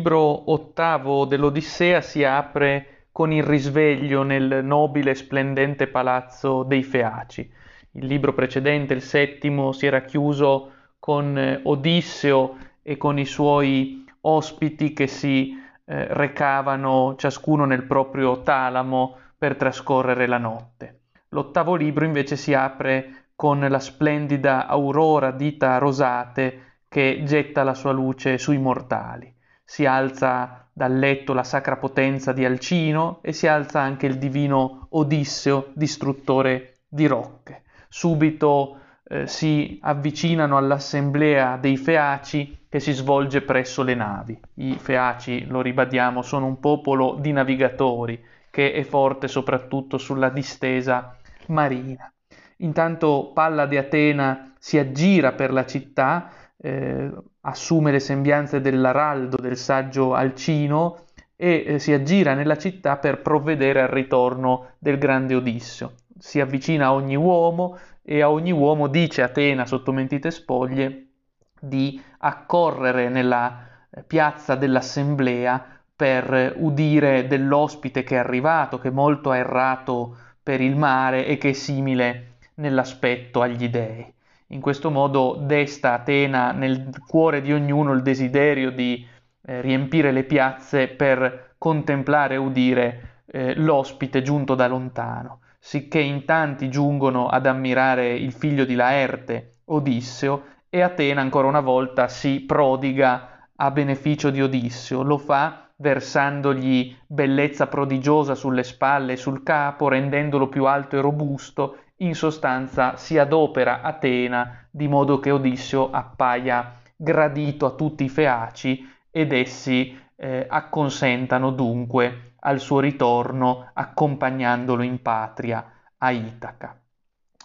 libro ottavo dell'Odissea si apre con il risveglio nel nobile e splendente palazzo dei Feaci. Il libro precedente, il settimo, si era chiuso con eh, Odisseo e con i suoi ospiti che si eh, recavano ciascuno nel proprio talamo per trascorrere la notte. L'ottavo libro invece si apre con la splendida aurora dita rosate che getta la sua luce sui mortali. Si alza dal letto la sacra potenza di Alcino e si alza anche il divino Odisseo, distruttore di rocche. Subito eh, si avvicinano all'assemblea dei Feaci che si svolge presso le navi. I Feaci, lo ribadiamo, sono un popolo di navigatori che è forte soprattutto sulla distesa marina. Intanto Palla di Atena si aggira per la città eh, assume le sembianze dell'araldo del saggio Alcino e eh, si aggira nella città per provvedere al ritorno del grande Odisseo. Si avvicina a ogni uomo e a ogni uomo dice Atena sotto mentite spoglie di accorrere nella eh, piazza dell'assemblea per udire dell'ospite che è arrivato, che molto ha errato per il mare e che è simile nell'aspetto agli dei. In questo modo desta Atena nel cuore di ognuno il desiderio di eh, riempire le piazze per contemplare e udire eh, l'ospite giunto da lontano, sicché in tanti giungono ad ammirare il figlio di Laerte, Odisseo, e Atena ancora una volta si prodiga a beneficio di Odisseo, lo fa versandogli bellezza prodigiosa sulle spalle e sul capo, rendendolo più alto e robusto in sostanza si adopera Atena di modo che Odisseo appaia gradito a tutti i feaci ed essi eh, acconsentano dunque al suo ritorno accompagnandolo in patria a Itaca.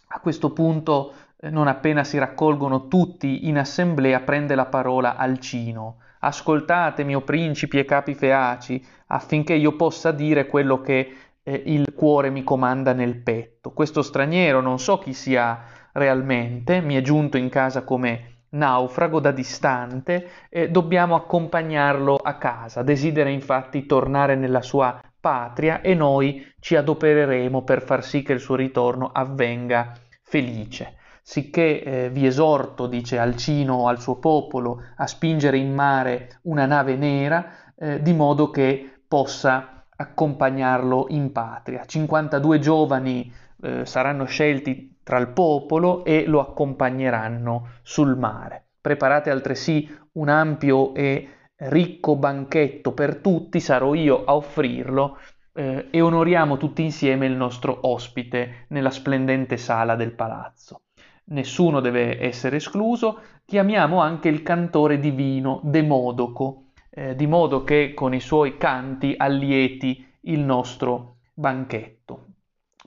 A questo punto, eh, non appena si raccolgono tutti in assemblea, prende la parola Alcino. Ascoltatemi, o principi e capi feaci, affinché io possa dire quello che eh, il cuore mi comanda nel petto. Questo straniero non so chi sia realmente, mi è giunto in casa come naufrago da distante, eh, dobbiamo accompagnarlo a casa. Desidera infatti tornare nella sua patria e noi ci adopereremo per far sì che il suo ritorno avvenga felice. Sicché eh, vi esorto, dice Alcino al suo popolo, a spingere in mare una nave nera, eh, di modo che possa accompagnarlo in patria. 52 giovani eh, saranno scelti tra il popolo e lo accompagneranno sul mare. Preparate altresì un ampio e ricco banchetto per tutti, sarò io a offrirlo eh, e onoriamo tutti insieme il nostro ospite nella splendente sala del palazzo. Nessuno deve essere escluso, chiamiamo anche il cantore divino Demodoco, eh, di modo che con i suoi canti allieti il nostro banchetto.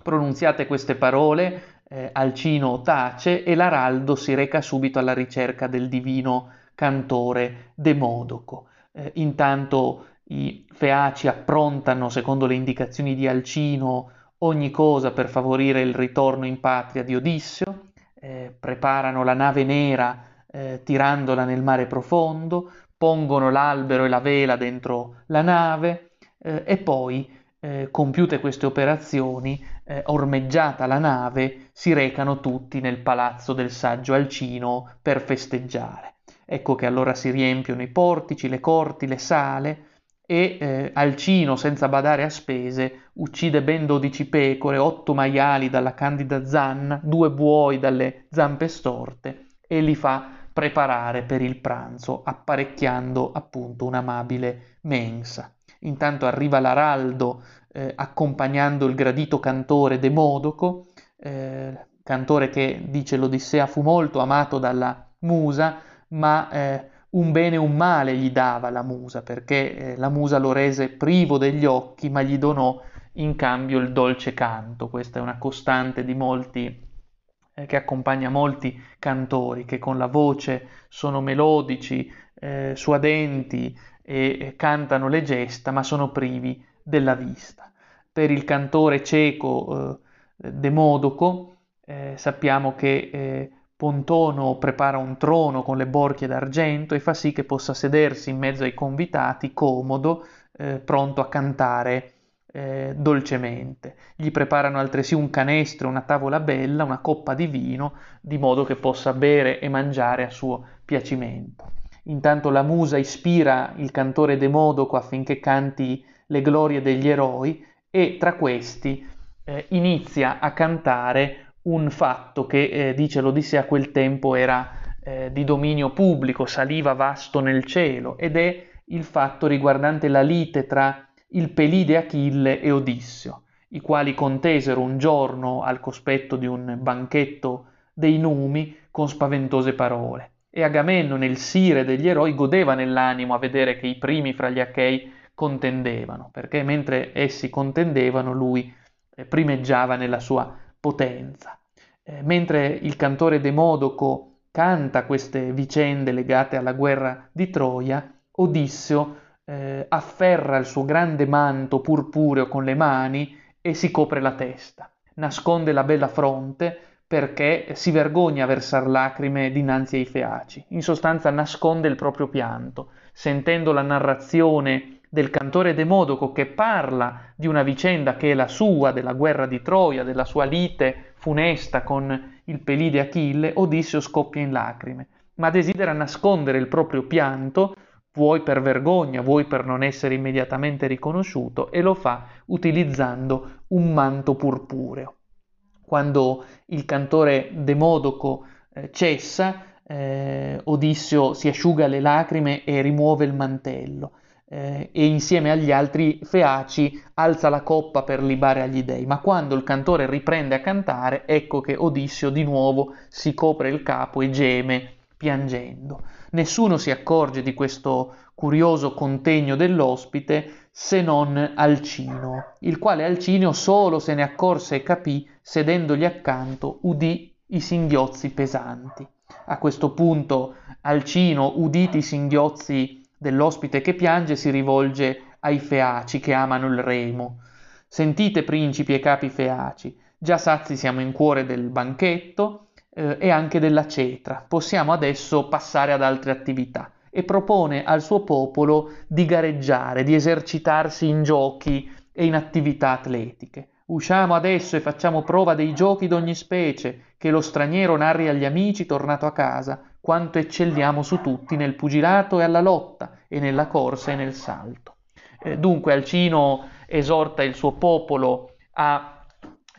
Pronunziate queste parole, eh, Alcino tace e l'araldo si reca subito alla ricerca del divino cantore Demodoco. Eh, intanto i feaci approntano, secondo le indicazioni di Alcino, ogni cosa per favorire il ritorno in patria di Odisseo, eh, preparano la nave nera eh, tirandola nel mare profondo, pongono l'albero e la vela dentro la nave eh, e poi, eh, compiute queste operazioni, eh, ormeggiata la nave, si recano tutti nel palazzo del saggio Alcino per festeggiare. Ecco che allora si riempiono i portici, le corti, le sale e eh, Alcino, senza badare a spese, uccide ben dodici pecore, otto maiali dalla candida zanna, due buoi dalle zampe storte e li fa preparare per il pranzo, apparecchiando appunto un'amabile mensa. Intanto arriva l'araldo eh, accompagnando il gradito cantore Demodoco, eh, cantore che dice l'Odissea fu molto amato dalla musa, ma eh, un bene e un male gli dava la musa, perché eh, la musa lo rese privo degli occhi, ma gli donò in cambio il dolce canto. Questa è una costante di molti eh, che accompagna molti cantori che con la voce sono melodici, eh, suadenti e, cantano le gesta, ma sono privi della vista. Per il cantore cieco eh, Demodoco eh, sappiamo che eh, Pontono prepara un trono con le borchie d'argento e fa sì che possa sedersi in mezzo ai convitati, comodo, pronto a cantare eh, dolcemente. Gli preparano altresì un canestro, una tavola bella, una coppa di vino, di modo che possa bere e mangiare a suo piacimento. Intanto la musa ispira il cantore Demodoco affinché canti le glorie degli eroi e tra questi eh, inizia a cantare un fatto che, eh, dice l'Odissea, a quel tempo era eh, di dominio pubblico, saliva vasto nel cielo, ed è il fatto riguardante la lite tra il Pelide Achille e Odisseo, i quali contesero un giorno al cospetto di un banchetto dei numi con spaventose parole. E Agamennone, il sire degli eroi, godeva nell'animo a vedere che i primi fra gli Achei contendevano, perché mentre essi contendevano lui eh, primeggiava nella sua potenza. Eh, mentre il cantore Demodoco canta queste vicende legate alla guerra di Troia, Odisseo eh, afferra il suo grande manto purpureo con le mani e si copre la testa, nasconde la bella fronte perché si vergogna a versar lacrime dinanzi ai feaci, in sostanza nasconde il proprio pianto, sentendo la narrazione del cantore Demodoco che parla di una vicenda che è la sua, della guerra di Troia, della sua lite funesta con il Pelide Achille, Odisseo scoppia in lacrime, ma desidera nascondere il proprio pianto, vuoi per vergogna, vuoi per non essere immediatamente riconosciuto, e lo fa utilizzando un manto purpureo. Quando il cantore Demodoco eh, cessa, eh, Odisseo si asciuga le lacrime e rimuove il mantello eh, e insieme agli altri feaci alza la coppa per libare agli dei, ma quando il cantore riprende a cantare, ecco che Odisseo di nuovo si copre il capo e geme piangendo. Nessuno si accorge di questo curioso contegno dell'ospite se non Alcino, il quale Alcino solo se ne accorse e capì, sedendogli accanto, udì i singhiozzi pesanti. A questo punto Alcino, uditi i singhiozzi dell'ospite che piange si rivolge ai feaci che amano il remo. Sentite principi e capi feaci, già sazi siamo in cuore del banchetto eh, e anche della cetra, possiamo adesso passare ad altre attività e propone al suo popolo di gareggiare, di esercitarsi in giochi e in attività atletiche. Usciamo adesso e facciamo prova dei giochi d'ogni specie, che lo straniero narri agli amici tornato a casa, quanto eccelliamo su tutti nel pugilato e alla lotta, e nella corsa e nel salto. Eh, dunque Alcino esorta il suo popolo a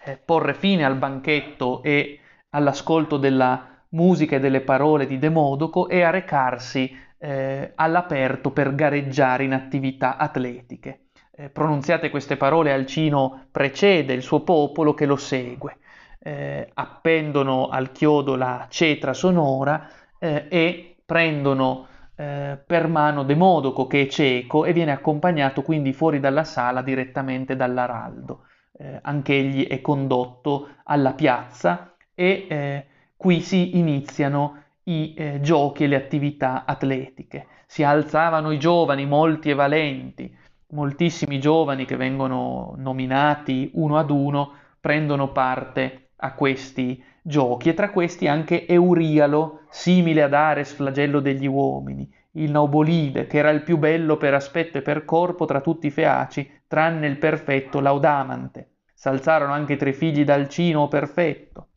eh, porre fine al banchetto e all'ascolto della musica e delle parole di Demodoco e a recarsi eh, all'aperto per gareggiare in attività atletiche. Eh, pronunziate queste parole, Alcino precede il suo popolo che lo segue. Eh, appendono al chiodo la cetra sonora eh, e prendono eh, per mano Demodoco che è cieco e viene accompagnato quindi fuori dalla sala direttamente dall'araldo. Eh, anch'egli è condotto alla piazza e eh, qui si iniziano i eh, giochi e le attività atletiche. Si alzavano i giovani, molti e valenti, moltissimi giovani che vengono nominati uno ad uno prendono parte a questi giochi e tra questi anche Eurialo, simile ad Ares, flagello degli uomini, il Naubolide, che era il più bello per aspetto e per corpo tra tutti i feaci, tranne il perfetto Laudamante. S'alzarono anche tre figli d'Alcino perfetto.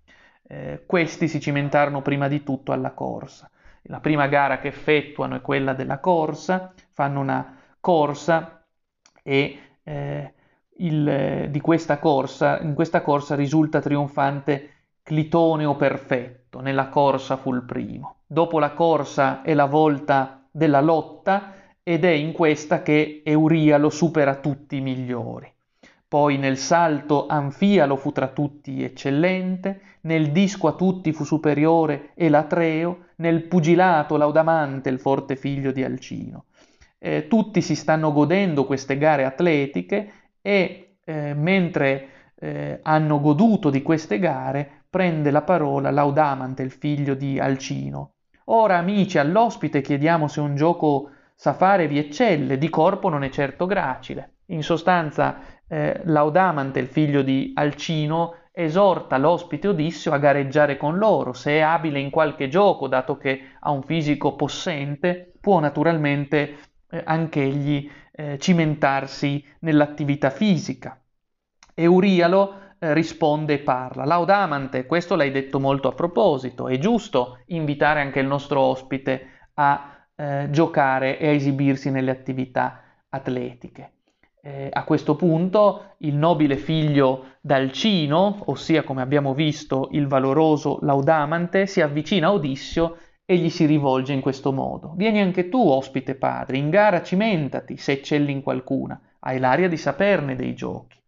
Eh, questi si cimentarono prima di tutto alla corsa. La prima gara che effettuano è quella della corsa, fanno una corsa e eh, il, di questa corsa, in questa corsa risulta trionfante Clitoneo perfetto, nella corsa fu il primo. Dopo la corsa è la volta della lotta ed è in questa che Eurialo supera tutti i migliori. Poi nel salto Anfialo fu tra tutti eccellente, nel disco a tutti fu superiore Elatreo, nel pugilato Laudamante il forte figlio di Alcino. Eh, tutti si stanno godendo queste gare atletiche e eh, mentre eh, hanno goduto di queste gare prende la parola Laudamante, il figlio di Alcino. Ora, amici, all'ospite chiediamo se un gioco sa fare vi eccelle, di corpo non è certo gracile. In sostanza, eh, Laudamante, il figlio di Alcino, esorta l'ospite Odisseo a gareggiare con loro, se è abile in qualche gioco, dato che ha un fisico possente, può naturalmente eh, anch'egli eh, cimentarsi nell'attività fisica. Eurialo eh, risponde e parla. Laudamante, questo l'hai detto molto a proposito, è giusto invitare anche il nostro ospite a eh, giocare e a esibirsi nelle attività atletiche. Eh, a questo punto il nobile figlio d'Alcino, ossia come abbiamo visto il valoroso Laudamante, si avvicina a Odissio e gli si rivolge in questo modo. Vieni anche tu, ospite padre, in gara cimentati se eccelli in qualcuna, hai l'aria di saperne dei giochi.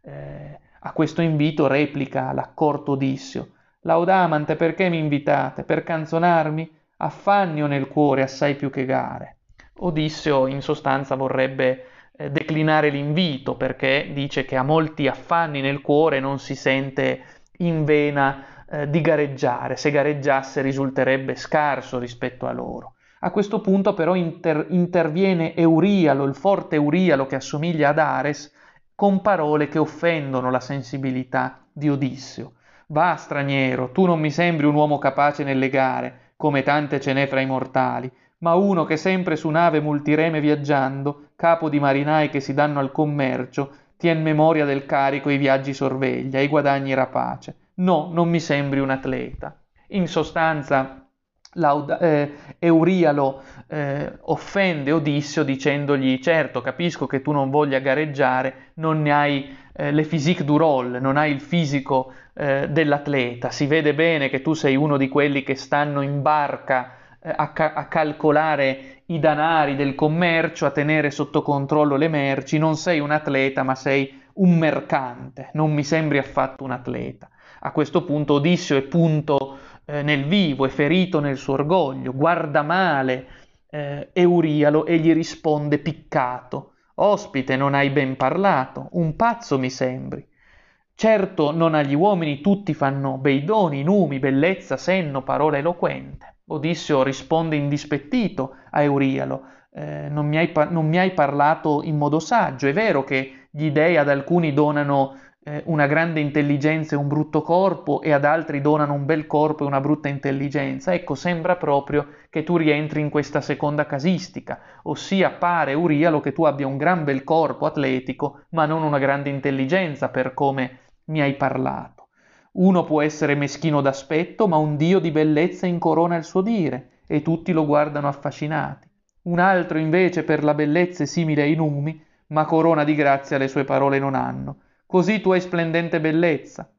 Eh, a questo invito replica l'accorto Odissio. Laudamante, perché mi invitate? Per canzonarmi? Affanni ho nel cuore assai più che gare. Odisseo in sostanza vorrebbe eh, declinare l'invito perché dice che ha molti affanni nel cuore e non si sente in vena eh, di gareggiare. Se gareggiasse risulterebbe scarso rispetto a loro. A questo punto però inter- interviene Eurialo, il forte Eurialo che assomiglia ad Ares, con parole che offendono la sensibilità di Odisseo. Va, straniero, tu non mi sembri un uomo capace nelle gare, come tante ce n'è fra i mortali, ma uno che sempre su nave multireme viaggiando, capo di marinai che si danno al commercio, tien memoria del carico i viaggi sorveglia, i guadagni rapace. No, non mi sembri un atleta. In sostanza, eh, Eurialo eh, offende Odisseo dicendogli certo capisco che tu non voglia gareggiare, non ne hai eh, le physique du rôle, non hai il fisico eh, dell'atleta, si vede bene che tu sei uno di quelli che stanno in barca a, ca- a calcolare i danari del commercio, a tenere sotto controllo le merci, non sei un atleta ma sei un mercante, non mi sembri affatto un atleta. A questo punto Odisseo è punto eh, nel vivo, è ferito nel suo orgoglio, guarda male eh, Eurialo e gli risponde piccato. Ospite, non hai ben parlato, un pazzo mi sembri. Certo, non agli uomini tutti fanno bei doni, numi, bellezza, senno, parola eloquente. Odisseo risponde indispettito a Eurialo, eh, non, mi hai, non, mi hai, parlato in modo saggio, è vero che gli dei ad alcuni donano eh, una grande intelligenza e un brutto corpo e ad altri donano un bel corpo e una brutta intelligenza. Ecco, sembra proprio che tu rientri in questa seconda casistica, ossia pare Urialo che tu abbia un gran bel corpo atletico, ma non una grande intelligenza per come mi hai parlato. Uno può essere meschino d'aspetto, ma un dio di bellezza incorona il suo dire, e tutti lo guardano affascinati. Un altro invece per la bellezza è simile ai numi, ma corona di grazia le sue parole non hanno così tu hai splendente bellezza.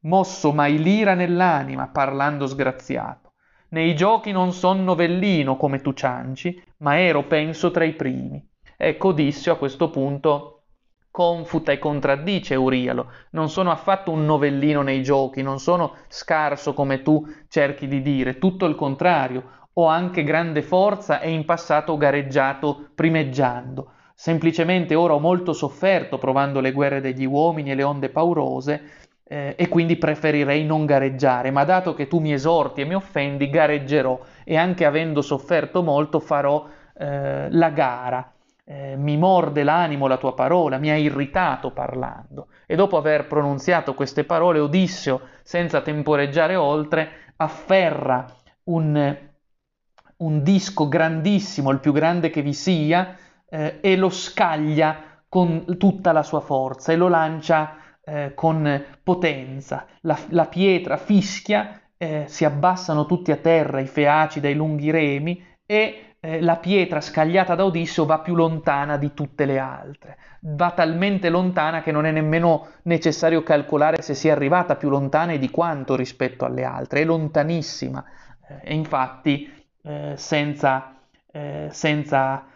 Mosso mai l'ira nell'anima, parlando sgraziato. Nei giochi non son novellino come tu cianci, ma ero penso tra i primi. Ecco Odisseo a questo punto confuta e contraddice Eurialo. Non sono affatto un novellino nei giochi, non sono scarso come tu cerchi di dire, tutto il contrario, ho anche grande forza e in passato ho gareggiato primeggiando. Semplicemente ora ho molto sofferto provando le guerre degli uomini e le onde paurose eh, e quindi preferirei non gareggiare, ma dato che tu mi esorti e mi offendi, gareggerò e anche avendo sofferto molto farò eh, la gara. Eh, mi morde l'animo la tua parola, mi ha irritato parlando. E dopo aver pronunziato queste parole, Odisseo, senza temporeggiare oltre, afferra un, un disco grandissimo, il più grande che vi sia, eh, e lo scaglia con tutta la sua forza e lo lancia eh, con potenza. La, la pietra fischia, eh, si abbassano tutti a terra i feaci dai lunghi remi e eh, la pietra scagliata da Odisseo va più lontana di tutte le altre. Va talmente lontana che non è nemmeno necessario calcolare se sia arrivata più lontana e di quanto rispetto alle altre, è lontanissima. Eh, e infatti, eh, senza, senza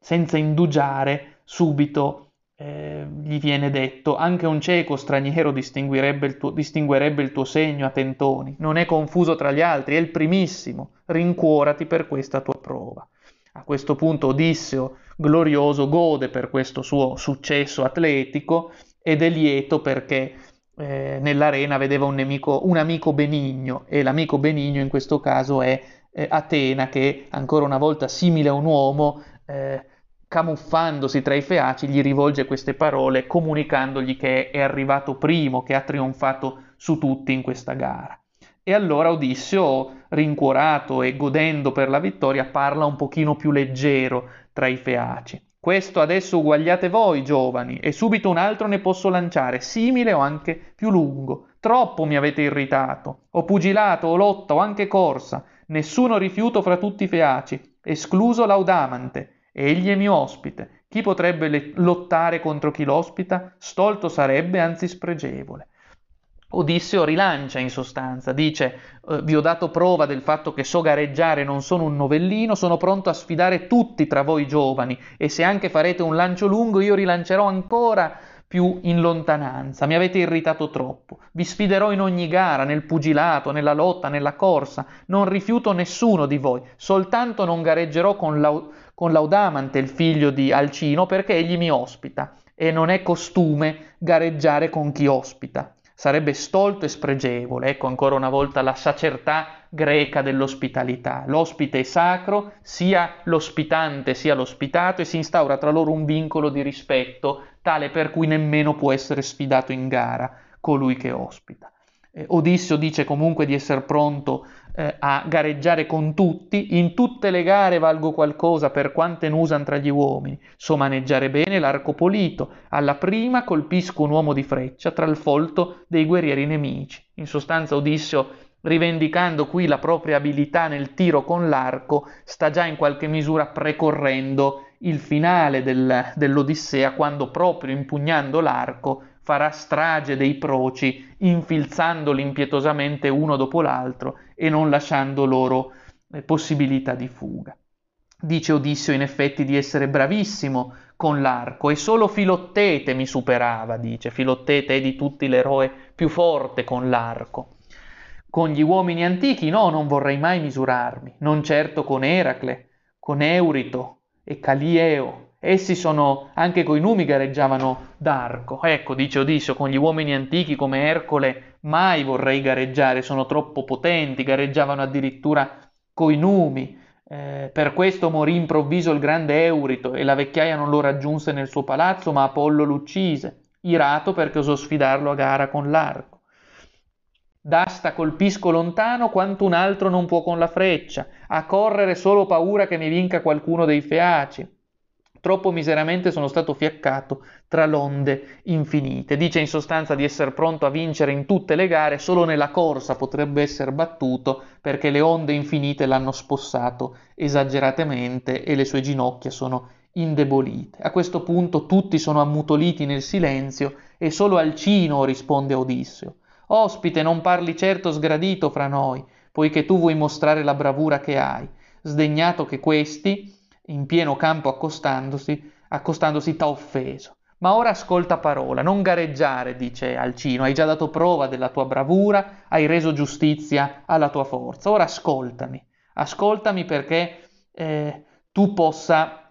senza indugiare, subito eh, gli viene detto, anche un cieco straniero distinguerebbe il, tuo, distinguerebbe il tuo segno a tentoni, non è confuso tra gli altri, è il primissimo, rincuorati per questa tua prova. A questo punto Odisseo, glorioso, gode per questo suo successo atletico ed è lieto perché eh, nell'arena vedeva un, nemico, un amico benigno e l'amico benigno in questo caso è eh, Atena che ancora una volta simile a un uomo eh, camuffandosi tra i feaci, gli rivolge queste parole comunicandogli che è arrivato primo, che ha trionfato su tutti in questa gara. E allora Odisseo, rincuorato e godendo per la vittoria, parla un pochino più leggero tra i feaci. Questo adesso uguagliate voi, giovani, e subito un altro ne posso lanciare, simile o anche più lungo. Troppo mi avete irritato. Ho pugilato, o lotta, o anche corsa. Nessuno rifiuto fra tutti i feaci, escluso Laudamante, Egli è mio ospite. Chi potrebbe lottare contro chi l'ospita? Stolto sarebbe, anzi spregevole. Odisseo rilancia in sostanza, dice eh, vi ho dato prova del fatto che so gareggiare, non sono un novellino, sono pronto a sfidare tutti tra voi giovani e se anche farete un lancio lungo io rilancerò ancora più in lontananza, mi avete irritato troppo, vi sfiderò in ogni gara, nel pugilato, nella lotta, nella corsa, non rifiuto nessuno di voi, soltanto non gareggerò con, la, con Laudamante, il figlio di Alcino, perché egli mi ospita. E non è costume gareggiare con chi ospita. Sarebbe stolto e spregevole, ecco ancora una volta la sacertà greca dell'ospitalità. L'ospite è sacro, sia l'ospitante sia l'ospitato e si instaura tra loro un vincolo di rispetto tale per cui nemmeno può essere sfidato in gara colui che ospita. Eh, Odisseo dice comunque di essere pronto eh, a gareggiare con tutti, in tutte le gare valgo qualcosa per quante n'usan tra gli uomini, so maneggiare bene l'arco polito, alla prima colpisco un uomo di freccia tra il folto dei guerrieri nemici. In sostanza Odisseo rivendicando qui la propria abilità nel tiro con l'arco, sta già in qualche misura precorrendo il finale del, dell'Odissea, quando proprio impugnando l'arco farà strage dei proci, infilzandoli impietosamente uno dopo l'altro e non lasciando loro eh, possibilità di fuga. Dice Odisseo in effetti di essere bravissimo con l'arco e solo Filottete mi superava, dice. Filottete è di tutti l'eroe più forte con l'arco. Con gli uomini antichi no, non vorrei mai misurarmi, non certo con Eracle, con Eurito e Calieo. Essi sono, anche coi numi gareggiavano d'arco. Ecco, dice Odisseo, con gli uomini antichi come Ercole mai vorrei gareggiare, sono troppo potenti, gareggiavano addirittura coi numi. Eh, per questo morì improvviso il grande Eurito e la vecchiaia non lo raggiunse nel suo palazzo, ma Apollo l'uccise, irato perché osò sfidarlo a gara con l'arco. D'asta colpisco lontano quanto un altro non può con la freccia, a correre solo paura che mi vinca qualcuno dei feaci. Troppo miseramente sono stato fiaccato tra l'onde infinite. Dice in sostanza di essere pronto a vincere in tutte le gare, solo nella corsa potrebbe essere battuto perché le onde infinite l'hanno spossato esageratamente e le sue ginocchia sono indebolite. A questo punto tutti sono ammutoliti nel silenzio e solo Alcino risponde a Odisseo. Ospite, non parli certo sgradito fra noi, poiché tu vuoi mostrare la bravura che hai, sdegnato che questi, in pieno campo accostandosi, accostandosi t'ha offeso. Ma ora ascolta parola, non gareggiare, dice Alcino, hai già dato prova della tua bravura, hai reso giustizia alla tua forza. Ora ascoltami, ascoltami perché eh, tu possa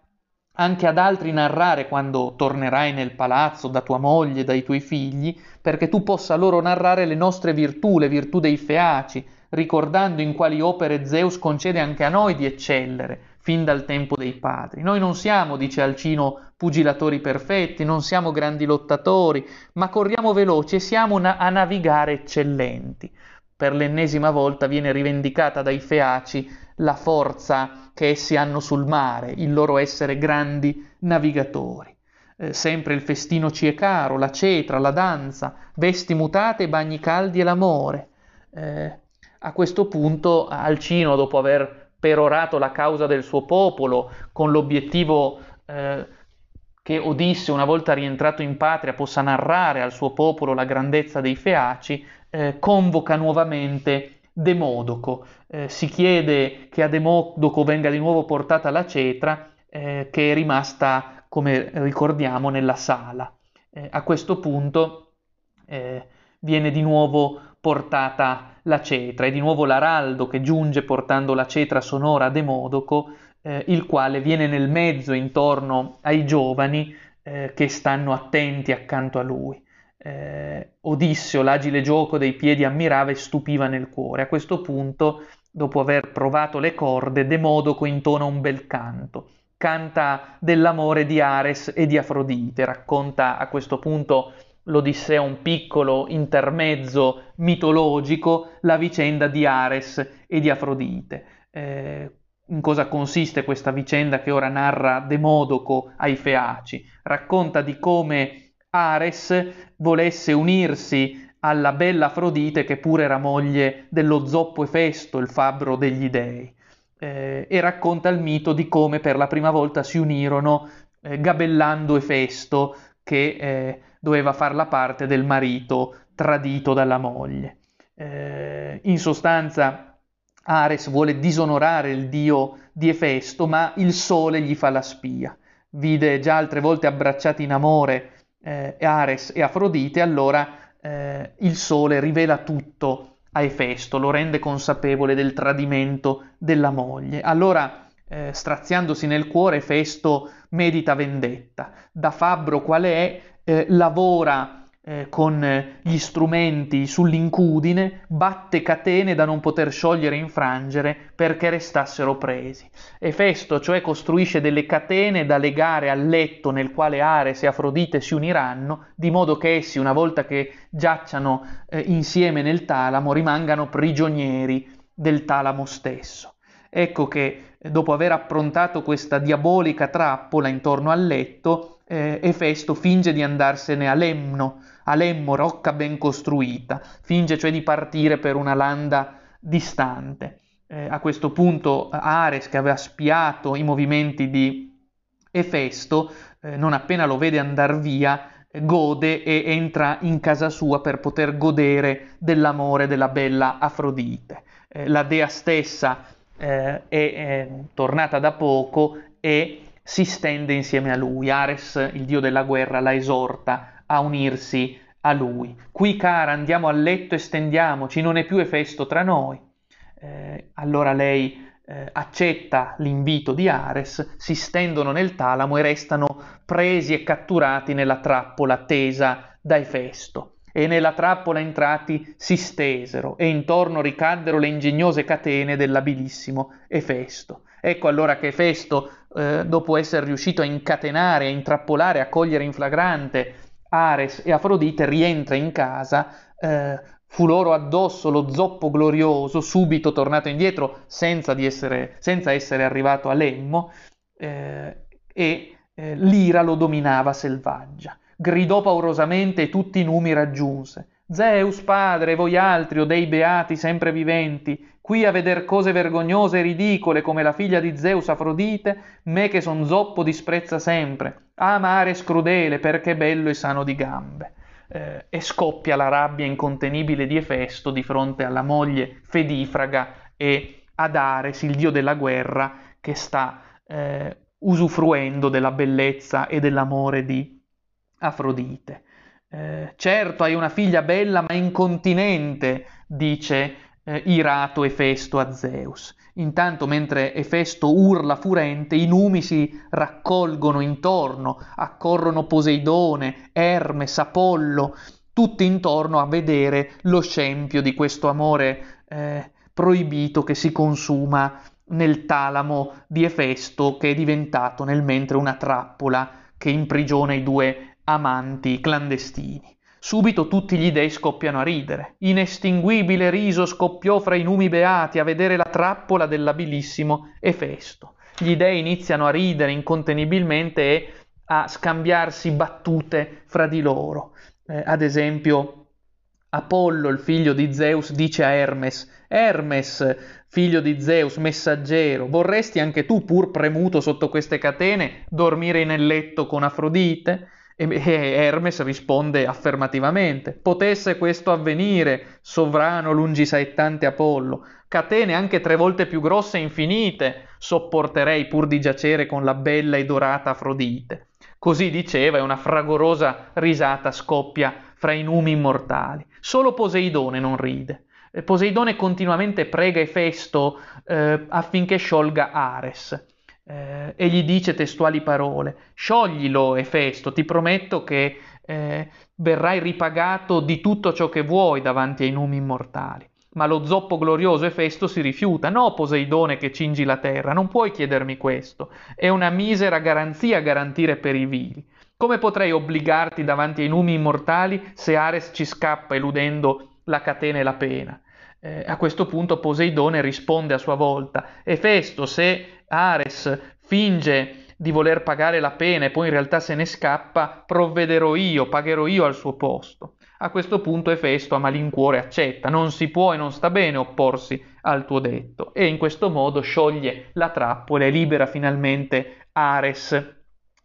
anche ad altri narrare quando tornerai nel palazzo da tua moglie, dai tuoi figli, perché tu possa loro narrare le nostre virtù, le virtù dei feaci, ricordando in quali opere Zeus concede anche a noi di eccellere, fin dal tempo dei padri. Noi non siamo, dice Alcino, pugilatori perfetti, non siamo grandi lottatori, ma corriamo veloci e siamo na- a navigare eccellenti. Per l'ennesima volta viene rivendicata dai feaci la forza che essi hanno sul mare, il loro essere grandi navigatori. Eh, sempre il festino ci è caro, la cetra, la danza, vesti mutate, bagni caldi e l'amore. Eh, a questo punto Alcino, dopo aver perorato la causa del suo popolo, con l'obiettivo eh, che Odisse, una volta rientrato in patria, possa narrare al suo popolo la grandezza dei Feaci, eh, convoca nuovamente Demodoco. Eh, si chiede che a Demodoco venga di nuovo portata la cetra eh, che è rimasta, come ricordiamo, nella sala. Eh, a questo punto eh, viene di nuovo portata la cetra, è di nuovo l'araldo che giunge portando la cetra sonora a Demodoco, eh, il quale viene nel mezzo intorno ai giovani eh, che stanno attenti accanto a lui eh, Odisseo l'agile gioco dei piedi ammirava e stupiva nel cuore. A questo punto, dopo aver provato le corde, Demodoco intona un bel canto. canta dell'amore di Ares e di Afrodite, racconta a questo punto l'Odissea un piccolo intermezzo mitologico, la vicenda di Ares e di Afrodite. Eh, in cosa consiste questa vicenda che ora narra Demodoco ai Feaci? Racconta di come Ares volesse unirsi alla bella Afrodite che pure era moglie dello zoppo Efesto, il fabbro degli dei, eh, e racconta il mito di come per la prima volta si unirono eh, gabellando Efesto che eh, doveva far la parte del marito tradito dalla moglie. Eh, in sostanza Ares vuole disonorare il dio di Efesto, ma il sole gli fa la spia. Vide già altre volte abbracciati in amore eh, Ares e Afrodite, allora eh, il sole rivela tutto a Efesto, lo rende consapevole del tradimento della moglie. Allora, eh, straziandosi nel cuore, Efesto medita vendetta. Da fabbro qual è, eh, lavora eh, con gli strumenti sull'incudine, batte catene da non poter sciogliere e infrangere perché restassero presi. Efesto, cioè, costruisce delle catene da legare al letto nel quale Ares e Afrodite si uniranno, di modo che essi, una volta che giacciano eh, insieme nel talamo, rimangano prigionieri del talamo stesso. Ecco che eh, dopo aver approntato questa diabolica trappola intorno al letto, eh, Efesto finge di andarsene a Lemno, a Lemmo, rocca ben costruita, finge cioè di partire per una landa distante. Eh, a questo punto Ares, che aveva spiato i movimenti di Efesto, eh, non appena lo vede andare via, gode e entra in casa sua per poter godere dell'amore della bella Afrodite. Eh, la dea stessa eh, è tornata da poco e si stende insieme a lui. Ares, il dio della guerra, la esorta a unirsi a lui. Qui, cara, andiamo a letto e stendiamoci, non è più Efesto tra noi. Eh, allora lei eh, accetta l'invito di Ares, si stendono nel talamo e restano presi e catturati nella trappola tesa da Efesto. E nella trappola entrati si stesero e intorno ricaddero le ingegnose catene dell'abilissimo Efesto. Ecco allora che Efesto eh, dopo essere riuscito a incatenare, a intrappolare, a cogliere in flagrante Ares e Afrodite, rientra in casa, eh, fu loro addosso lo zoppo glorioso, subito tornato indietro senza, essere, senza essere, arrivato a Lemmo, eh, e eh, l'ira lo dominava selvaggia. Gridò paurosamente e tutti i numi raggiunse. Zeus, padre, voi altri, o dei beati sempre viventi, qui a veder cose vergognose e ridicole come la figlia di Zeus Afrodite, me che son zoppo disprezza sempre. Ama Ares crudele perché bello e sano di gambe. Eh, e scoppia la rabbia incontenibile di Efesto di fronte alla moglie fedifraga e ad Ares, il dio della guerra, che sta eh, usufruendo della bellezza e dell'amore di Afrodite. Eh, certo hai una figlia bella ma incontinente, dice eh, irato Efesto a Zeus. Intanto mentre Efesto urla furente, i numi si raccolgono intorno, accorrono Poseidone, Ermes, Apollo, tutti intorno a vedere lo scempio di questo amore eh, proibito che si consuma nel talamo di Efesto che è diventato nel mentre una trappola che imprigiona i due amanti clandestini. Subito tutti gli dei scoppiano a ridere. Inestinguibile riso scoppiò fra i numi beati a vedere la trappola dell'abilissimo Efesto. Gli dei iniziano a ridere incontenibilmente e a scambiarsi battute fra di loro. Eh, ad esempio, Apollo, il figlio di Zeus, dice a Hermes: Hermes, figlio di Zeus, messaggero, vorresti anche tu, pur premuto sotto queste catene, dormire nel letto con Afrodite? E Hermes risponde affermativamente: Potesse questo avvenire, sovrano lungisaettante Apollo, catene anche tre volte più grosse e infinite sopporterei pur di giacere con la bella e dorata Afrodite. Così diceva e una fragorosa risata scoppia fra i numi immortali. Solo Poseidone non ride. Poseidone continuamente prega Efesto eh, affinché sciolga Ares eh, e gli dice testuali parole, scioglilo Efesto, ti prometto che eh, verrai ripagato di tutto ciò che vuoi davanti ai numi immortali. Ma lo zoppo glorioso Efesto si rifiuta. No, Poseidone che cingi la terra, non puoi chiedermi questo. È una misera garanzia garantire per i vili. Come potrei obbligarti davanti ai numi immortali se Ares ci scappa eludendo la catena e la pena? Eh, a questo punto Poseidone risponde a sua volta: Efesto, se Ares finge di voler pagare la pena e poi in realtà se ne scappa, provvederò io, pagherò io al suo posto. A questo punto Efesto a malincuore accetta, non si può e non sta bene opporsi al tuo detto e in questo modo scioglie la trappola e libera finalmente Ares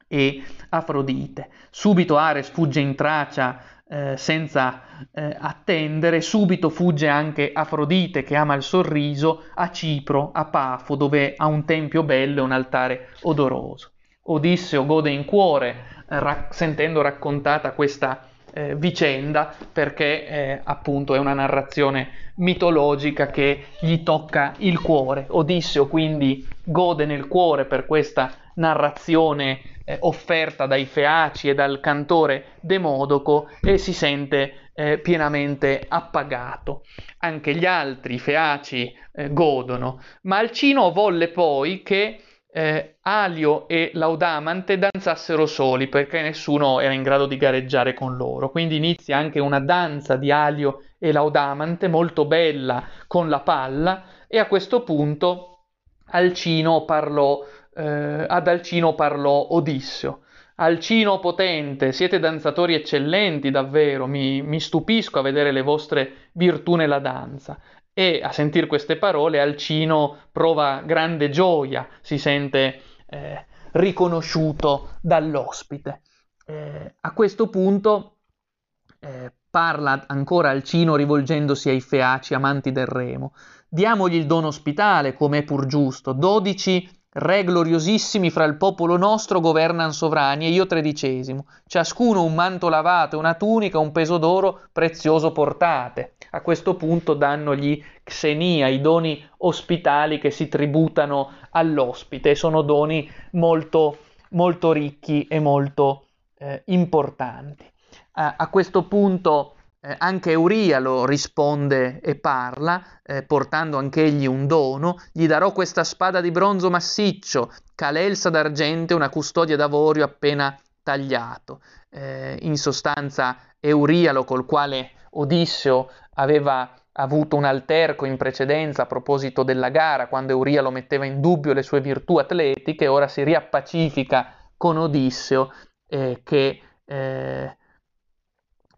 e Afrodite. Subito Ares fugge in Tracia eh, senza eh, attendere, subito fugge anche Afrodite che ama il sorriso a Cipro, a Pafo, dove ha un tempio bello e un altare odoroso. Odisseo gode in cuore eh, ra- sentendo raccontata questa eh, vicenda perché eh, appunto è una narrazione mitologica che gli tocca il cuore. Odisseo quindi gode nel cuore per questa narrazione eh, offerta dai Feaci e dal cantore Demodoco e si sente eh, pienamente appagato. Anche gli altri Feaci eh, godono, ma Alcino volle poi che eh, Alio e Laudamante danzassero soli perché nessuno era in grado di gareggiare con loro. Quindi inizia anche una danza di Alio e Laudamante molto bella con la palla e a questo punto Alcino parlò, eh, ad Alcino parlò Odisseo. Alcino potente, siete danzatori eccellenti davvero, mi, mi stupisco a vedere le vostre virtù nella danza. E a sentire queste parole Alcino prova grande gioia, si sente eh, riconosciuto dall'ospite. Eh, a questo punto eh, parla ancora Alcino rivolgendosi ai feaci amanti del remo. Diamogli il dono ospitale, come è pur giusto. Dodici Re gloriosissimi fra il popolo nostro governan sovrani e io tredicesimo, ciascuno un manto lavato, una tunica, un peso d'oro prezioso portate. A questo punto danno gli xenia, i doni ospitali che si tributano all'ospite, sono doni molto, molto ricchi e molto eh, importanti. A, a questo punto eh, anche Eurialo risponde e parla, eh, portando anch'egli un dono, gli darò questa spada di bronzo massiccio, calelsa d'argento e una custodia d'avorio appena tagliato. Eh, in sostanza Eurialo col quale Odisseo aveva avuto un alterco in precedenza a proposito della gara, quando Eurialo metteva in dubbio le sue virtù atletiche, ora si riappacifica con Odisseo eh, che eh,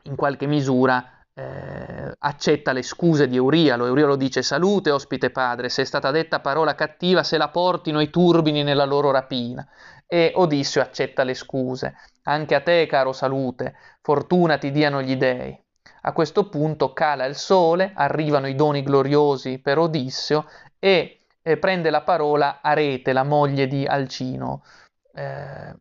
in qualche misura eh, accetta le scuse di Eurialo. Eurialo dice salute ospite padre, se è stata detta parola cattiva se la portino i turbini nella loro rapina. E Odisseo accetta le scuse. Anche a te, caro salute, fortuna ti diano gli dei. A questo punto cala il sole, arrivano i doni gloriosi per Odisseo e eh, prende la parola Arete, la moglie di Alcino. Eh,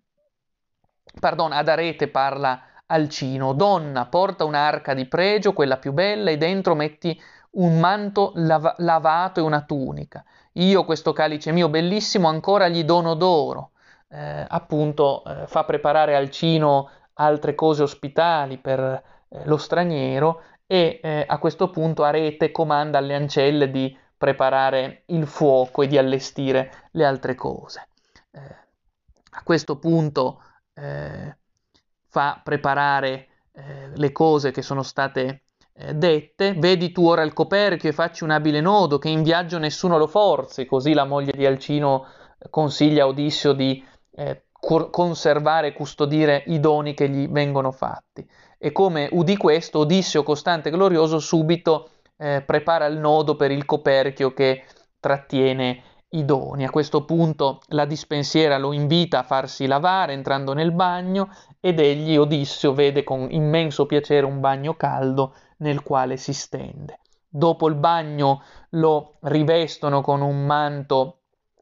pardon, ad Arete parla Alcino, donna, porta un'arca di pregio, quella più bella, e dentro metti un manto lav- lavato e una tunica. Io questo calice mio bellissimo ancora gli dono d'oro. Eh, appunto eh, fa preparare Alcino altre cose ospitali per eh, lo straniero e eh, a questo punto Arete comanda alle ancelle di preparare il fuoco e di allestire le altre cose. Eh, a questo punto eh, fa preparare eh, le cose che sono state eh, dette, vedi tu ora il coperchio e facci un abile nodo, che in viaggio nessuno lo forzi, così la moglie di Alcino eh, consiglia a Odisseo di eh, conservare e custodire i doni che gli vengono fatti. E come udì questo, Odisseo, costante e glorioso, subito eh, prepara il nodo per il coperchio che trattiene i doni. A questo punto la dispensiera lo invita a farsi lavare entrando nel bagno ed egli, Odisseo, vede con immenso piacere un bagno caldo nel quale si stende. Dopo il bagno lo rivestono con un manto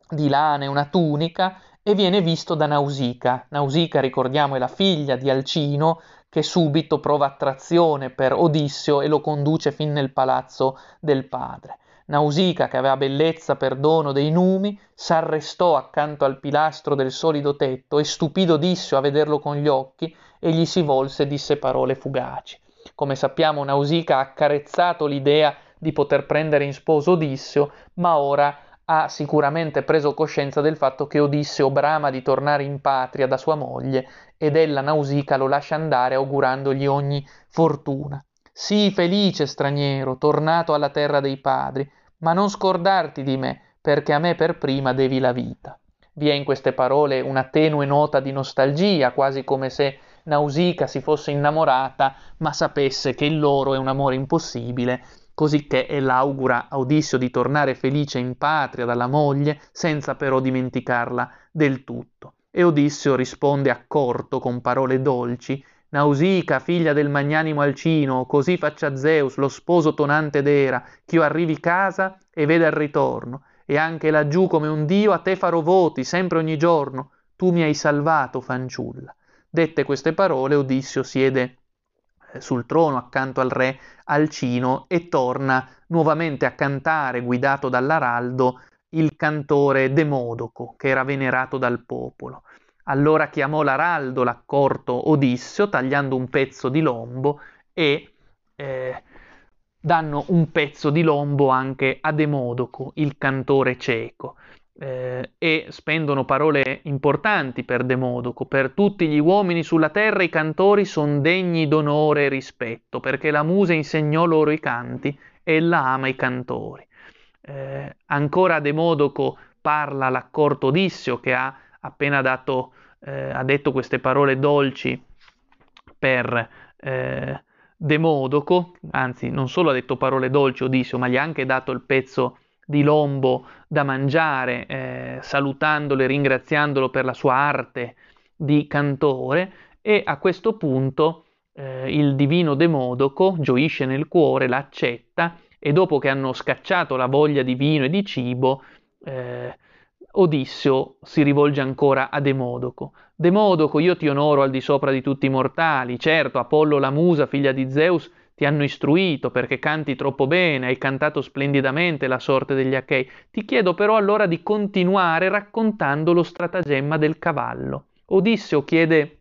di lana e una tunica e viene visto da Nausica. Nausica, ricordiamo, è la figlia di Alcino che subito prova attrazione per Odisseo e lo conduce fin nel palazzo del padre. Nausica, che aveva bellezza per dono dei numi, s'arrestò accanto al pilastro del solido tetto e stupido Odisseo a vederlo con gli occhi e gli si volse e disse parole fugaci. Come sappiamo, Nausica ha accarezzato l'idea di poter prendere in sposo Odisseo, ma ora ha sicuramente preso coscienza del fatto che Odisseo brama di tornare in patria da sua moglie ed ella Nausicaa lo lascia andare augurandogli ogni fortuna. Sii felice, straniero, tornato alla terra dei padri, ma non scordarti di me, perché a me per prima devi la vita. Vi è in queste parole una tenue nota di nostalgia, quasi come se Nausicaa si fosse innamorata, ma sapesse che il loro è un amore impossibile, cosicché ella augura a Odisseo di tornare felice in patria dalla moglie, senza però dimenticarla del tutto. E Odisseo risponde accorto con parole dolci Nausica, figlia del magnanimo Alcino, così faccia Zeus, lo sposo tonante d'era, ch'io arrivi casa e veda il ritorno, e anche laggiù come un dio a te farò voti, sempre ogni giorno, tu mi hai salvato, fanciulla. Dette queste parole, Odissio siede eh, sul trono accanto al re Alcino e torna nuovamente a cantare, guidato dall'araldo, il cantore Demodoco, che era venerato dal popolo. Allora chiamò l'araldo l'accorto Odisseo, tagliando un pezzo di lombo e eh, danno un pezzo di lombo anche a Demodoco, il cantore cieco. Eh, e spendono parole importanti per Demodoco. Per tutti gli uomini sulla terra i cantori sono degni d'onore e rispetto, perché la musa insegnò loro i canti e ella ama i cantori. Eh, ancora Demodoco parla l'accorto Odisseo che ha appena dato, eh, ha detto queste parole dolci per eh, Demodoco, anzi non solo ha detto parole dolci Odisseo, ma gli ha anche dato il pezzo di lombo da mangiare, eh, salutandolo e ringraziandolo per la sua arte di cantore. E a questo punto eh, il divino Demodoco gioisce nel cuore, l'accetta e dopo che hanno scacciato la voglia di vino e di cibo, eh, Odisseo si rivolge ancora a Demodoco. Demodoco, io ti onoro al di sopra di tutti i mortali. Certo, Apollo la musa, figlia di Zeus, ti hanno istruito perché canti troppo bene, hai cantato splendidamente la sorte degli Achei. Ti chiedo però allora di continuare raccontando lo stratagemma del cavallo. Odisseo chiede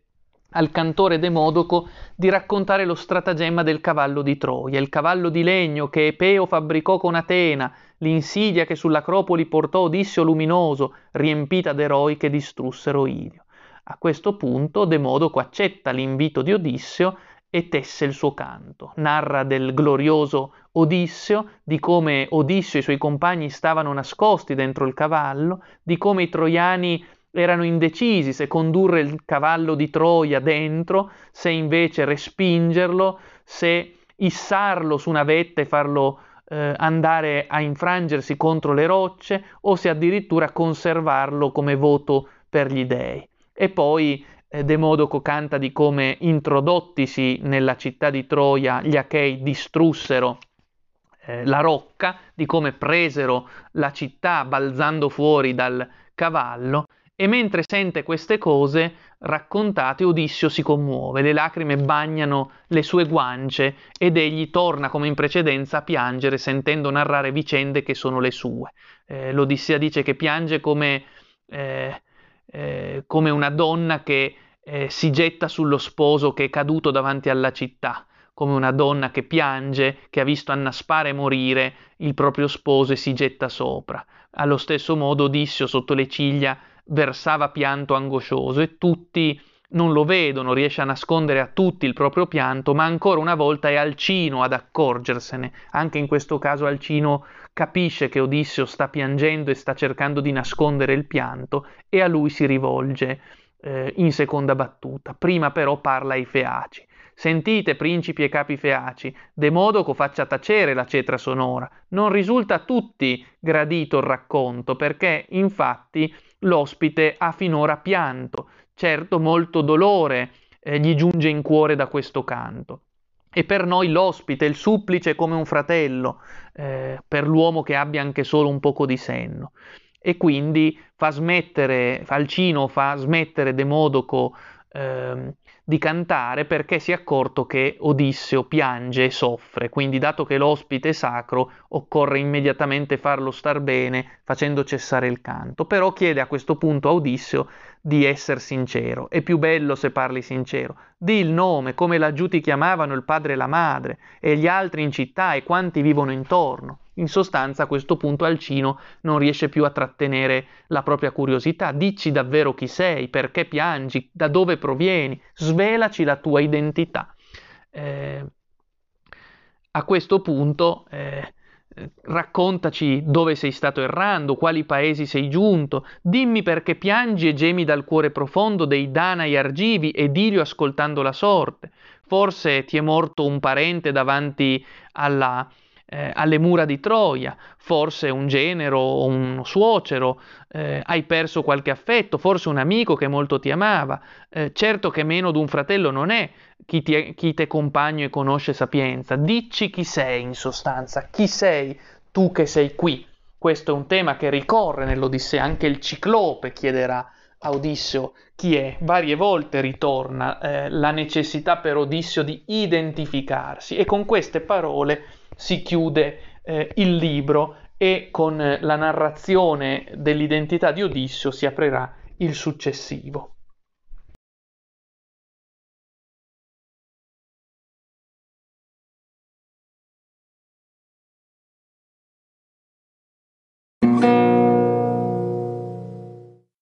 al cantore Demodoco di raccontare lo stratagemma del cavallo di Troia, il cavallo di legno che Epeo fabbricò con Atena, l'insidia che sull'Acropoli portò Odisseo luminoso, riempita d'eroi che distrussero Ilio. A questo punto Demodoco accetta l'invito di Odisseo e tesse il suo canto. Narra del glorioso Odisseo, di come Odisseo e i suoi compagni stavano nascosti dentro il cavallo, di come i troiani erano indecisi se condurre il cavallo di Troia dentro, se invece respingerlo, se issarlo su una vetta e farlo eh, andare a infrangersi contro le rocce o se addirittura conservarlo come voto per gli dei. E poi eh, Demodoco canta di come introdottisi nella città di Troia gli Achei distrussero eh, la rocca, di come presero la città balzando fuori dal cavallo e mentre sente queste cose raccontate, Odissio si commuove, le lacrime bagnano le sue guance ed egli torna come in precedenza a piangere sentendo narrare vicende che sono le sue. Eh, L'Odissea dice che piange come, eh, eh, come una donna che eh, si getta sullo sposo che è caduto davanti alla città, come una donna che piange, che ha visto annaspare e morire il proprio sposo e si getta sopra. Allo stesso modo Odissio sotto le ciglia versava pianto angoscioso e tutti non lo vedono, riesce a nascondere a tutti il proprio pianto, ma ancora una volta è Alcino ad accorgersene. Anche in questo caso Alcino capisce che Odisseo sta piangendo e sta cercando di nascondere il pianto e a lui si rivolge eh, in seconda battuta. Prima però parla ai Feaci. Sentite, principi e capi feaci, Demodoco faccia tacere la cetra sonora. Non risulta a tutti gradito il racconto, perché infatti l'ospite ha finora pianto, certo molto dolore eh, gli giunge in cuore da questo canto. E per noi l'ospite, il supplice come un fratello, eh, per l'uomo che abbia anche solo un poco di senno. E quindi fa smettere, Falcino fa smettere Demodoco eh, di cantare perché si è accorto che Odisseo piange e soffre, quindi dato che l'ospite è sacro occorre immediatamente farlo star bene facendo cessare il canto, però chiede a questo punto a Odisseo di essere sincero, è più bello se parli sincero, di il nome, come laggiù ti chiamavano il padre e la madre, e gli altri in città e quanti vivono intorno. In sostanza a questo punto Alcino non riesce più a trattenere la propria curiosità. Dici davvero chi sei, perché piangi, da dove provieni, svelaci la tua identità. Eh, a questo punto eh, raccontaci dove sei stato errando, quali paesi sei giunto, dimmi perché piangi e gemi dal cuore profondo dei Danai argivi ed Ilio ascoltando la sorte. Forse ti è morto un parente davanti alla eh, alle mura di Troia, forse un genero o un suocero, eh, hai perso qualche affetto, forse un amico che molto ti amava, eh, certo che meno d'un fratello non è chi ti, chi te compagno e conosce sapienza, dici chi sei in sostanza, chi sei tu che sei qui. Questo è un tema che ricorre nell'Odissea, anche il ciclope chiederà a Odisseo chi è, varie volte ritorna eh, la necessità per Odisseo di identificarsi e con queste parole si chiude eh, il libro e con la narrazione dell'identità di Odisseo si aprirà il successivo.